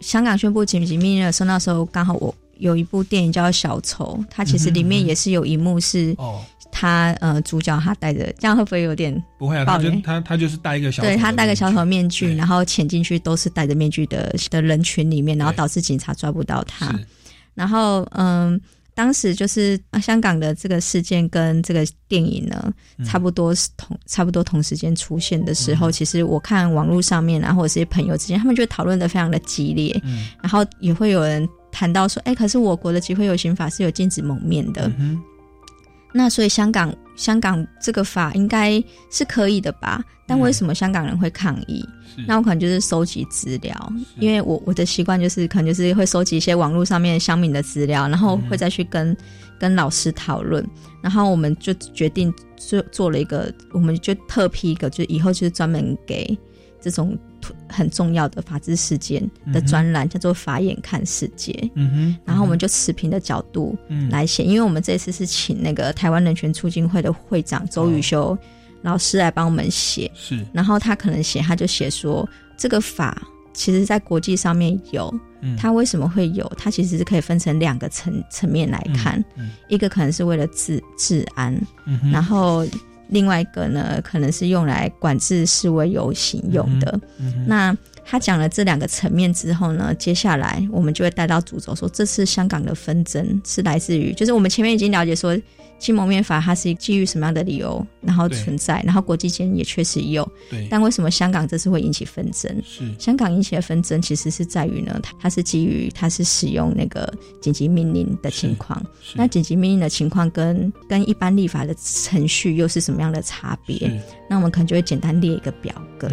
S3: 香港宣布紧急命令的时候，那时候刚好我有一部电影叫《小丑》，它其实里面也是有一幕是
S1: 哦，
S3: 他呃主角他戴着，这样会不会有点
S1: 不会啊，他就他他就是戴一个小
S3: 对他戴个小丑面具，然后潜进去都是戴着面具的的人群里面，然后导致警察抓不到他。然后嗯，当时就是啊香港的这个事件跟这个电影呢，
S1: 嗯。
S3: 差不多是同差不多同时间出现的时候，其实我看网络上面啊，或者是朋友之间，他们就讨论的非常的激烈，
S1: 嗯。
S3: 然后也会有人谈到说，哎，可是我国的集会游行法是有禁止蒙面的，
S1: 嗯
S3: 那所以香港香港这个法应该是可以的吧？但为什么香港人会抗议？
S1: 是。
S3: 那我可能就是收集资料，因为我我的习惯就是可能就是会收集一些网络上面乡民的资料，然后会再去跟、跟老师讨论，然后我们就决定做做了一个，我们就特批一个，就以后就是专门给这种很重要的法治事件的专栏，叫做“法眼看世界”。
S1: 嗯哼，
S3: 然后我们就持平的角度
S1: 嗯。
S3: 来写，因为我们这次是请那个台湾人权促进会的会长周宇修老师来帮我们写，
S1: 是。
S3: 然后他可能写，他就写说这个法其实在国际上面有，
S1: 嗯。
S3: 它为什么会有？它其实是可以分成两个层层面来看，
S1: 嗯。
S3: 一个可能是为了治治安，
S1: 嗯哼。
S3: 然后另外一个呢，可能是用来管制示威游行用的。那他讲了这两个层面之后呢，接下来我们就会带到主轴，说这次香港的纷争是来自于，就是我们前面已经了解说，禁蒙面法它是基于什么样的理由，然后存在，然后国际间也确实有，
S1: 对，
S3: 但为什么香港这次会引起纷争？
S1: 是。
S3: 香港引起的纷争其实是在于呢，它它是基于它是使用那个紧急命令的情况，那紧急命令的情况跟跟一般立法的程序又是什么样的差别？那我们可能就会简单列一个表格。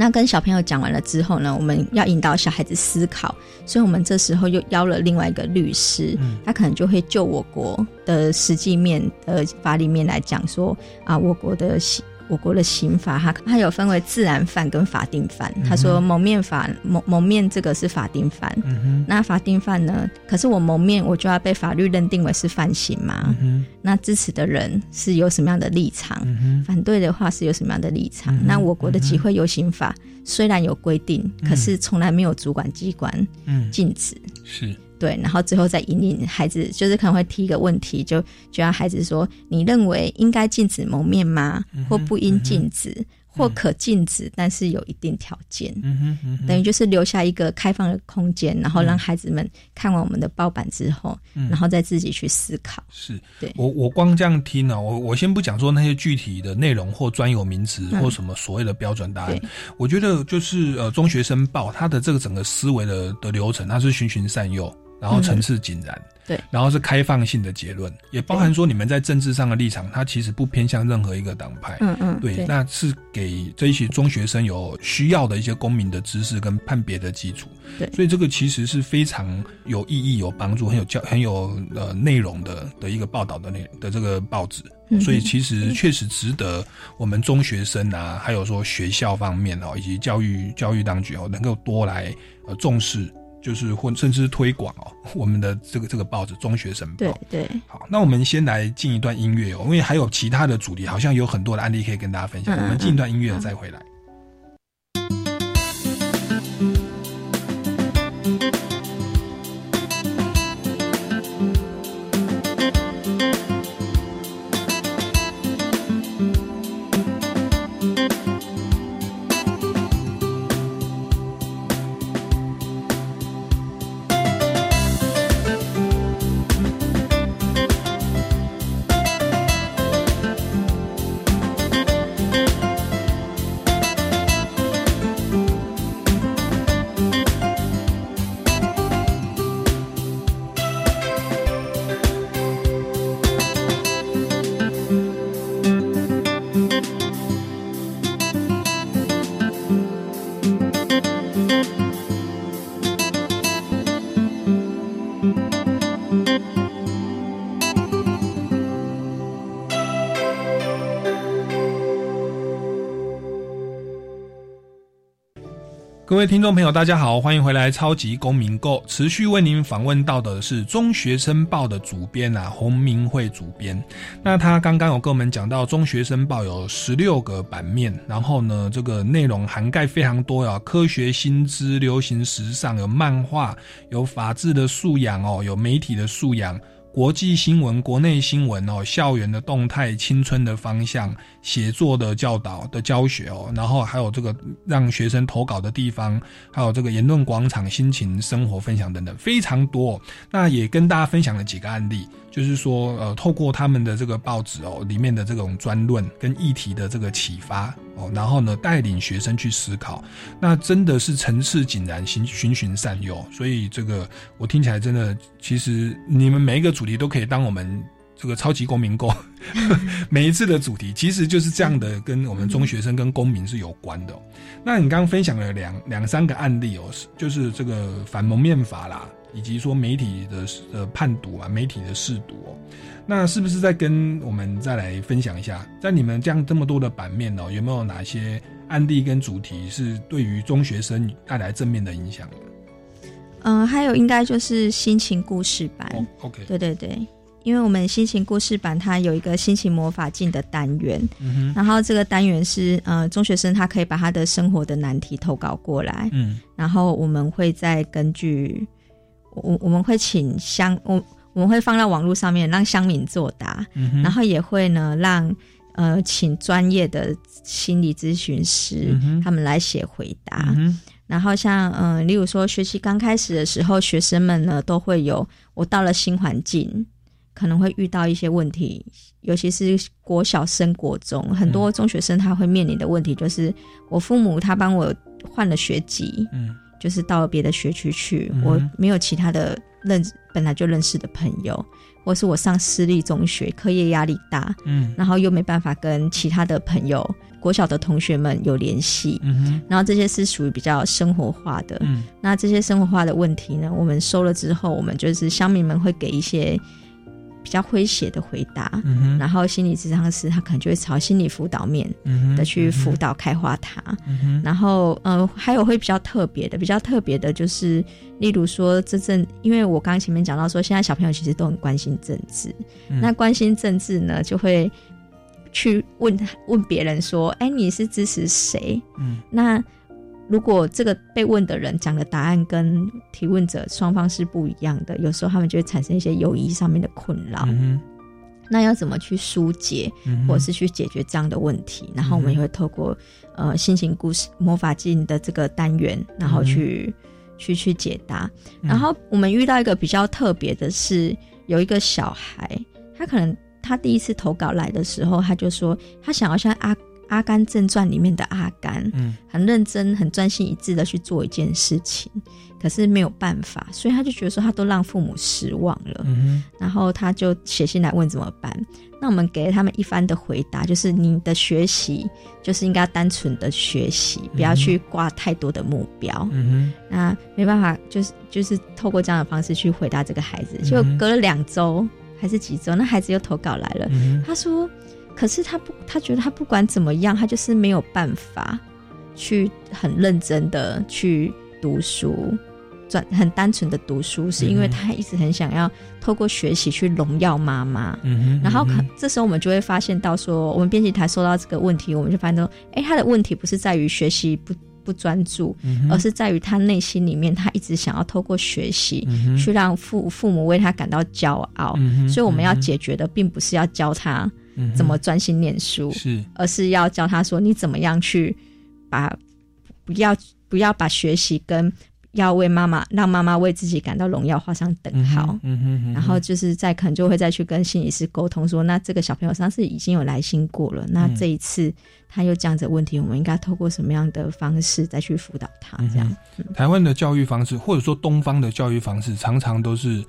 S3: 那跟小朋友讲完了之后呢，我们要引导小孩子思考，所以我们这时候又邀了另外一个律师，
S1: 嗯。
S3: 他可能就会就我国的实际面的法里面来讲说啊，我国的刑我国的刑法，它它有分为自然犯跟法定犯。他说蒙面法蒙蒙面这个是法定犯，那法定犯呢？可是我蒙面，我就要被法律认定为是犯刑吗？
S1: 嗯
S3: 那支持的人是有什么样的立场？
S1: 嗯
S3: 反对的话是有什么样的立场？
S1: 嗯
S3: 那我国的集会游行法虽然有规定，可是从来没有主管机关
S1: 嗯
S3: 禁止。
S1: 是
S3: 对，然后最后再引领孩子，就是可能会提一个问题，就就让孩子说：你认为应该禁止蒙面吗？
S1: 嗯
S3: 或不应禁止？或可禁止，但是有一定条件。
S1: 嗯
S3: 等于就是留下一个开放的空间，然后让孩子们看完我们的报版之后，
S1: 嗯。
S3: 然后再自己去思考。
S1: 是。
S3: 对。
S1: 我我光这样听呢、我我先不讲说那些具体的内容或专有名词
S3: 嗯。
S1: 或什么所谓的标准答案，
S3: 对。
S1: 我觉得就是呃中学生报它的这个整个思维的的流程，它是循循善诱，然后层次井然。
S3: 对，
S1: 然后是开放性的结论，也包含说你们在政治上的立场，它其实不偏向任何一个党派。
S3: 嗯嗯，
S1: 对，那是给这一些中学生有需要的一些公民的知识跟判别的基础。
S3: 对
S1: 所以这个其实是非常有意义、有帮助、很有教、很有呃内容的的一个报道的内的这个报纸。
S3: 嗯
S1: 所以其实确实值得我们中学生啊，还有说学校方面哦，以及教育教育当局哦，能够多来呃重视就是或甚至推广哦，(laughs) 我们的这个这个报纸《中学生报》。
S3: 对对。
S1: 好，那我们先来进一段音乐哦，因为还有其他的主题，好像有很多的案例可以跟大家分享。我们进一段音乐再回来。各位听众朋友，大家好，欢迎回来《超级公民购》，持续为您访问到的是《中学生报》的主编啊，洪明慧主编。那他刚刚有跟我们讲到，《中学生报》有十六个版面，然后呢，这个内容涵盖非常多啊，科学新知、流行时尚，有漫画，有法治的素养哦，有媒体的素养。国际新闻、国内新闻哦，校园的动态、青春的方向、写作的教导的教学哦，然后还有这个让学生投稿的地方，还有这个言论广场、心情生活分享等等，非常多。那也跟大家分享了几个案例。就是说，呃，透过他们的这个报纸哦，里面的这种专论跟议题的这个启发哦，然后呢，带领学生去思考，那真的是层次井然，循循循善诱。所以这个我听起来真的，其实你们每一个主题都可以当我们这个超级公民购 (laughs) 每一次的主题，其实就是这样的，跟我们中学生跟公民是有关的。那你刚刚分享了两两三个案例哦，就是这个反蒙面法啦。以及说媒体的呃判读啊，媒体的试读哦，那是不是再跟我们再来分享一下，在你们这样这么多的版面哦，有没有哪些案例跟主题是对于中学生带来正面的影响？
S3: 嗯，还有应该就是心情故事版
S1: ，OK，
S3: 对对对，因为我们心情故事版它有一个心情魔法镜的单元，嗯然后这个单元是呃中学生他可以把他的生活的难题投稿过来，嗯，然后我们会再根据。我我们会请乡我我们会放到网络上面让乡民作答，然后也会呢让呃请专业的心理咨询师他们来写回答。然后像嗯，例如说学期刚开始的时候，学生们呢都会有我到了新环境，可能会遇到一些问题，尤其是国小升国中，很多中学生他会面临的问题就是我父母他帮我换了学籍。嗯。就是到了别的学区去，我没有其他的认本来就认识的朋友，或是我上私立中学，课业压力大，嗯，然后又没办法跟其他的朋友、国小的同学们有联系，嗯哼，然后这些是属于比较生活化的，嗯，那这些生活化的问题呢，我们收了之后，我们就是乡民们会给一些。比较诙谐的回答，然后心理咨商师他可能就会朝心理辅导面的去辅导开发他，然后呃还有会比较特别的，比较特别的就是，例如说真正，因为我刚刚前面讲到说，现在小朋友其实都很关心政治，那关心政治呢，就会去问问别人说，哎，你是支持谁？嗯，那。如果这个被问的人讲的答案跟提问者双方是不一样的，有时候他们就会产生一些友谊上面的困扰。嗯那要怎么去疏解，或者是去解决这样的问题？然后我们也会透过呃心情故事魔法镜的这个单元，然后去去去解答。然后我们遇到一个比较特别的是，有一个小孩，他可能他第一次投稿来的时候，他就说他想要像阿。《阿甘正传》里面的阿甘，嗯，很认真、很专心一致的去做一件事情，可是没有办法，所以他就觉得说他都让父母失望了，嗯然后他就写信来问怎么办。那我们给了他们一番的回答，就是你的学习就是应该单纯的学习，不要去挂太多的目标，嗯那没办法，就是就是透过这样的方式去回答这个孩子。就隔了两周还是几周，那孩子又投稿来了，他说。可是他不，他觉得他不管怎么样，他就是没有办法去很认真的去读书，专很单纯的读书，是因为他一直很想要透过学习去荣耀妈妈。
S1: 嗯哼，
S3: 然后可这时候我们就会发现到说，我们编辑台收到这个问题，我们就发现说，哎，他的问题不是在于学习不不专注，而是在于他内心里面，他一直想要透过学习、
S1: 嗯
S3: 去让父父母为他感到骄傲。
S1: 嗯
S3: 所以我们要解决的，并不是要教他怎么专心念书，
S1: 是。
S3: 而是要教他说你怎么样去把不要不要把学习跟要为妈妈让妈妈为自己感到荣耀画上等号。
S1: 嗯哼嗯哼
S3: 然后就是再可能就会再去跟心理师沟通说，那这个小朋友上次已经有来信过了，那
S1: 嗯。
S3: 这一次他又这样子的问题，我们应该透过什么样的方式再去辅导他？这样，
S1: 嗯台湾的教育方式，或者说东方的教育方式，常常都是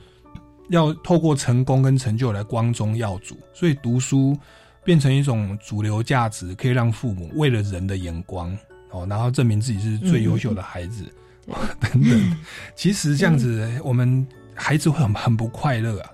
S1: 要透过成功跟成就来光宗耀祖，所以读书变成一种主流价值，可以让父母为了人的眼光哦，然后证明自己是最优秀的孩子、(laughs) 等等。(laughs) 其实这样子，我们孩子会很很不快乐啊。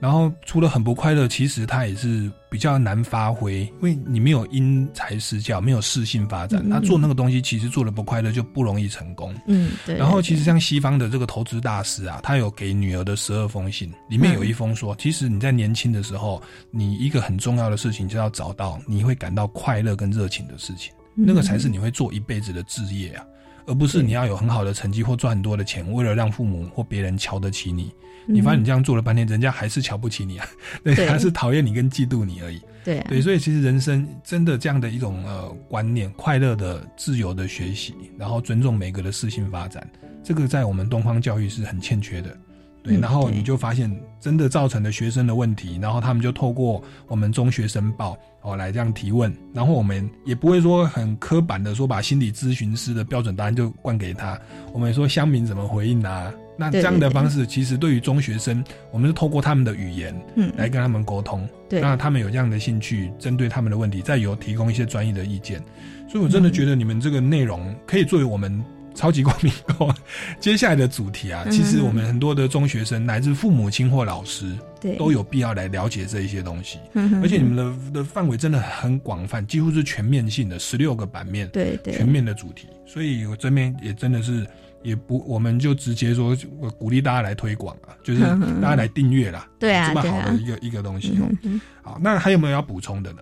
S1: 然后除了很不快乐，其实他也是比较难发挥，因为你没有因材施教，没有适性发展，
S3: 嗯
S1: 他做那个东西其实做的不快乐，就不容易成功。
S3: 嗯，对。
S1: 然后其实像西方的这个投资大师啊，他有给女儿的十二封信，里面有一封说，其实你在年轻的时候，你一个很重要的事情就要找到你会感到快乐跟热情的事情，
S3: 嗯
S1: 那个才是你会做一辈子的志业啊，而不是你要有很好的成绩或赚很多的钱，为了让父母或别人瞧得起你。你发现你这样做了半天，人家还是瞧不起你啊，对，
S3: 对
S1: 还是讨厌你跟嫉妒你而已。
S3: 对啊
S1: 对，所以其实人生真的这样的一种呃观念，快乐的、自由的学习，然后尊重每个的适性发展，这个在我们东方教育是很欠缺的。对，
S3: 嗯
S1: 然后你就发现真的造成了学生的问题，然后他们就透过我们中学申报哦来这样提问，然后我们也不会说很刻板的说把心理咨询师的标准答案就灌给他，我们也说乡民怎么回应啊？那这样的方式，其实对于中学生，我们是透过他们的语言，
S3: 嗯
S1: 来跟他们沟通，
S3: 对
S1: 让他们有这样的兴趣，针对他们的问题，再有提供一些专业的意见。所以我真的觉得你们这个内容可以作为我们超级光明沟 (laughs) 接下来的主题啊。
S3: 嗯
S1: 其实我们很多的中学生乃至父母亲或老师，
S3: 对
S1: 都有必要来了解这一些东西。
S3: 嗯哼
S1: 而且你们的的范围真的很广泛，几乎是全面性的，十六个版面，
S3: 对对
S1: 全面的主题。所以我这边也真的是。也不，我们就直接说，我鼓励大家来推广啊，(laughs) 就是大家来订阅啦。
S3: 对啊
S1: 这么好的一个、一个东西哦。
S3: 嗯
S1: 好，那还有没有要补充的呢？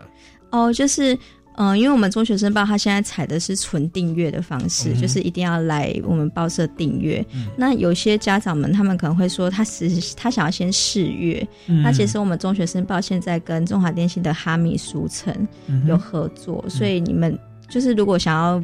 S3: 哦，就是嗯、呃因为我们中学生报它现在采的是纯订阅的方式，
S1: 嗯
S3: 就是一定要来我们报社订阅。
S1: 嗯
S3: 那有些家长们他们可能会说，他是他想要先试阅。
S1: 嗯
S3: 那其实我们中学生报现在跟中华电信的哈密书城有合作，所以你们就是如果想要。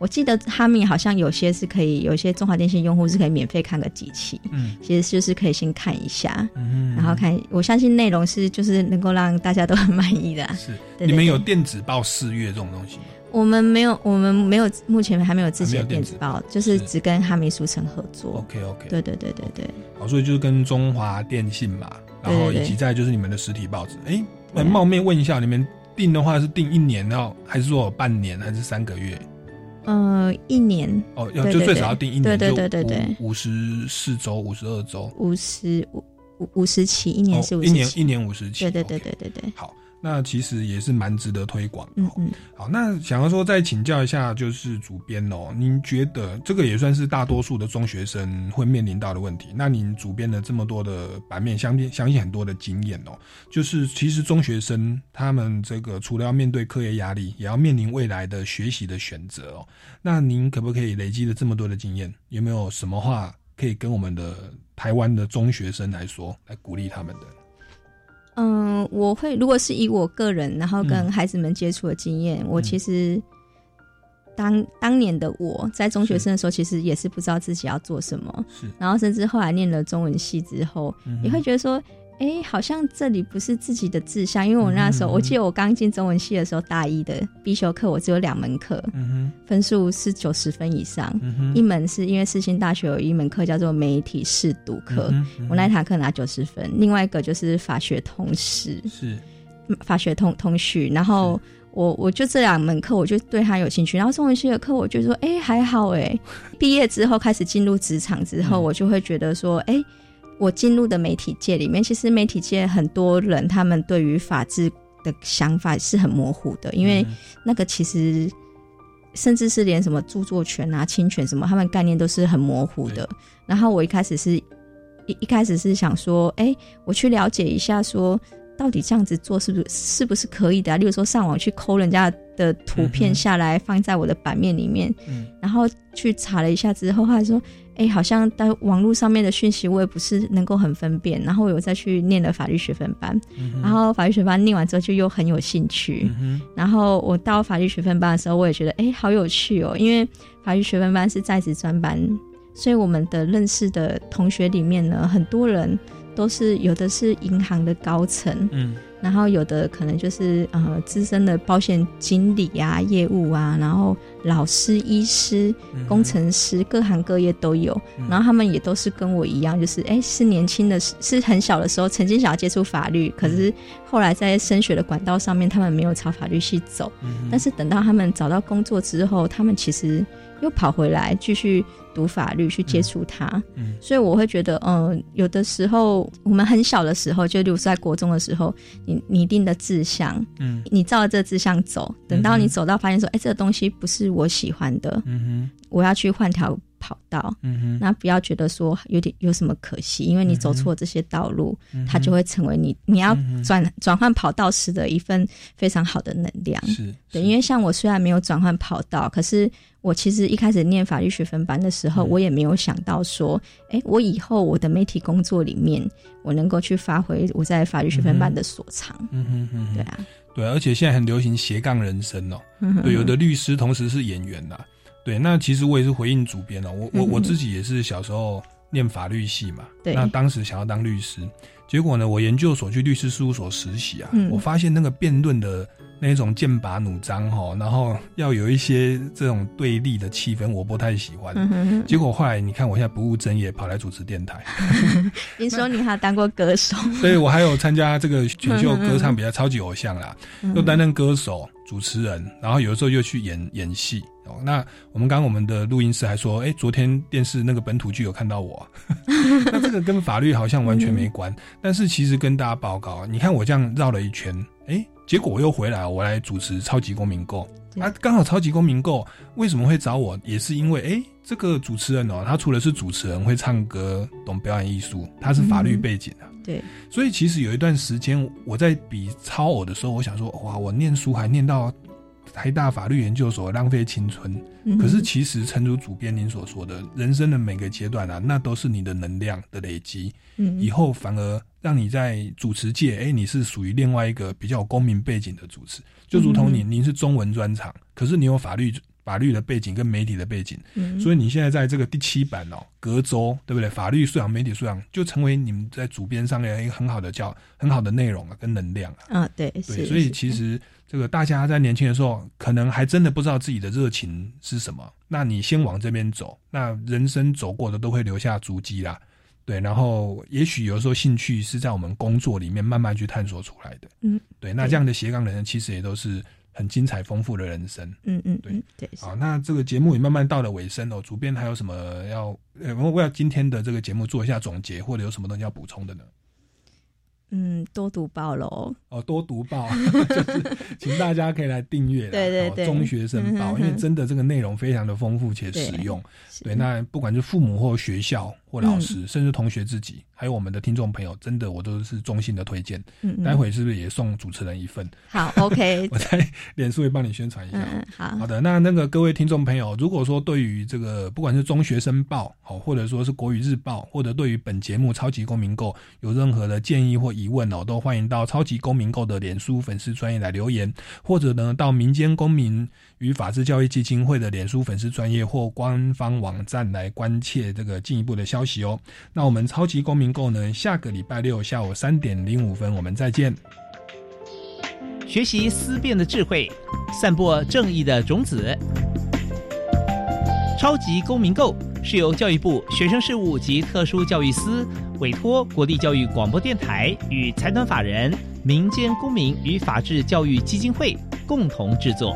S3: 我记得哈密好像有些是可以，有些中华电信用户是可以免费看个几期，
S1: 嗯
S3: 其实就是可以先看一下，
S1: 嗯
S3: 然后看，我相信内容是就是能够让大家都很满意的啊。(laughs)
S1: 是
S3: 对对
S1: 你们有
S3: 对
S1: 电子报四月这种东西吗？
S3: 我们没有，我们没有，目前还没有自己的
S1: 电子
S3: 报，就是只跟哈密书城合作。
S1: OK OK，
S3: 对对对对对，
S1: 好，所以就是跟中华电信嘛，然后以及再就是你们的实体报纸。哎，冒昧问一下，你们订的话是订一年要，还是说有半年，还是三个月？
S3: 呃，一年。
S1: 哦，要就最少要定一年，
S3: 对对对对对，
S1: 五十四周、五十二周，
S3: 五十五五五十期，一年是五
S1: 哦一年一年五十期。
S3: 对对对对对对，
S1: 好，那其实也是蛮值得推广的。
S3: 嗯嗯。
S1: 好，那想要说再请教一下，就是主编哦，您觉得这个也算是大多数的中学生会面临到的问题？那您主编的这么多的版面，相信相信很多的经验哦，就是其实中学生他们这个除了要面对课业压力，也要面临未来的学习的选择哦。那您可不可以累积了这么多的经验，有没有什么话可以跟我们的台湾的中学生来说，来鼓励他们的？
S3: 嗯，我会如果是以我个人，然后
S1: 嗯。
S3: 跟孩子们接触的经验，我其实当当年的我在中学生的时候，其实也是不知道自己要做什么，
S1: 是，
S3: 然后甚至后来念了中文系之后，
S1: 嗯
S3: 也会觉得说。哎，好像这里不是自己的志向，因为我那时候，
S1: 嗯
S3: 我记得我刚进中文系的时候，大一的必修课我只有两门课，
S1: 嗯
S3: 分数是九十分以上。
S1: 嗯
S3: 一门是因为世新大学有一门课叫做媒体试读课，我那一堂课拿九十分，另外一个就是法学通识，
S1: 是。
S3: 法学通通序，然后我我就这两门课我就对他有兴趣，然后中文系的课我就说，哎、还好哎、毕业之后开始进入职场之后，
S1: 嗯。
S3: 我就会觉得说，哎、我进入的媒体界里面，其实媒体界很多人他们对于法治的想法是很模糊的，因为那个其实甚至是连什么著作权啊、侵权什么，他们概念都是很模糊的。然后我一开始是一一开始是想说，哎，我去了解一下，说到底这样子做是不是是不是可以的？例如说上网去抠人家的图片下来，放在我的版面里面，然后去查了一下之后，他说。哎，好像在网络上面的讯息，我也不是能够很分辨。然后我又再去念了法律学分班，然后法律学班念完之后就又很有兴趣。然后我到法律学分班的时候，我也觉得哎，好有趣哦，因为法律学分班是在职专班，所以我们的认识的同学里面呢，很多人都是有的是银行的高层，嗯。然后有的可能就是呃资深的保险经理啊、业务啊，然后老师、医师、工程师，各行各业都有。然后他们也都是跟我一样，就是哎是年轻的，是很小的时候曾经想要接触法律，可是后来在升学的管道上面，他们没有朝法律系走。但是等到他们找到工作之后，他们其实又跑回来继续。读法律去接触它，嗯，所以我会觉得，嗯，有的时候我们很小的时候，就例如在国中的时候，你拟定的志向，嗯，你照着这志向走，等到你走到发现说，哎，这个东西不是我喜欢的，嗯哼，我要去换条跑道，嗯哼，那不要觉得说有点有什么可惜，因为你走错这些道路，它就会成为你你要转转换跑道时的一份非常好的能量，
S1: 是
S3: 对，因为像我虽然没有转换跑道，可是。我其实一开始念法律学分班的时候，我也没有想到说，哎，我以后我的媒体工作里面，我能够去发挥我在法律学分班的所长。嗯哼哼，对啊，
S1: 对，而且现在很流行斜杠人生哦，对，有的律师同时是演员呐，对，那其实我也是回应主编哦，我我我自己也是小时候念法律系嘛，
S3: 对，
S1: 那当时想要当律师，结果呢，我研究所去律师事务所实习啊，我发现那个辩论的。那种剑拔弩张哈，然后要有一些这种对立的气氛，我不太喜欢。结果后来你看，我现在不务正业，跑来主持电台。(laughs)
S3: 您说你还当过歌手？
S1: 所以，我还有参加这个选秀歌唱比赛，超级偶像啦，又担任歌手、主持人，然后有的时候又去演演戏。哦，那我们刚刚我们的录音师还说，哎，昨天电视那个本土剧有看到我。(laughs) 那这个跟法律好像完全没关，但是其实跟大家报告，你看我这样绕了一圈，哎。结果我又回来，我来主持《超级公民购》啊，刚好《超级公民购》为什么会找我，也是因为哎，这个主持人哦，他除了是主持人，会唱歌，懂表演艺术，他是法律背景的，
S3: 对，
S1: 所以其实有一段时间我在比超偶的时候，我想说，哇，我念书还念到。台大法律研究所浪费青春，可是其实诚如主编您所说的，人生的每个阶段啊，那都是你的能量的累积。嗯，以后反而让你在主持界，哎，你是属于另外一个比较有公民背景的主持，就如同您，您是中文专场，可是你有法律法律的背景跟媒体的背景，所以你现在在这个第七版哦，隔周对不对？法律素养、媒体素养就成为你们在主编上面一个很好的教、很好的内容啊，跟能量
S3: 啊。啊，对，
S1: 对，所以其实。这个大家在年轻的时候，可能还真的不知道自己的热情是什么。那你先往这边走，那人生走过的都会留下足迹啦。对，然后也许有时候兴趣是在我们工作里面慢慢去探索出来的。嗯，对，那这样的斜杠人其实也都是很精彩丰富的人生。
S3: 嗯嗯，
S1: 对
S3: 对。
S1: 好，那这个节目也慢慢到了尾声哦。主编还有什么要呃，我要今天的这个节目做一下总结，或者有什么东西要补充的呢？
S3: 嗯，多读报喽。
S1: 哦，多读报，(laughs) 就是请大家可以来订阅。
S3: 对对对，
S1: 中学生报，因为真的这个内容非常的丰富且实用。对，那不管是父母或学校或老师，甚至同学自己。还有我们的听众朋友，真的我都是衷心的推荐。嗯，待会是不是也送主持人一份？
S3: 好，OK，(laughs)
S1: 我在脸书也帮你宣传一下。
S3: 嗯，好
S1: 好的。那那个各位听众朋友，如果说对于这个不管是中学生报，好，或者说是国语日报，或者对于本节目超级公民购有任何的建议或疑问哦，都欢迎到超级公民购的脸书粉丝专业来留言，或者呢到民间公民与法治教育基金会的脸书粉丝专业或官方网站来关切这个进一步的消息哦。那我们超级公民。购呢？下个礼拜六下午三点零五分，我们再见。
S2: 学习思辨的智慧，散播正义的种子。超级公民购是由教育部学生事务及特殊教育司委托国立教育广播电台与财团法人民间公民与法治教育基金会共同制作。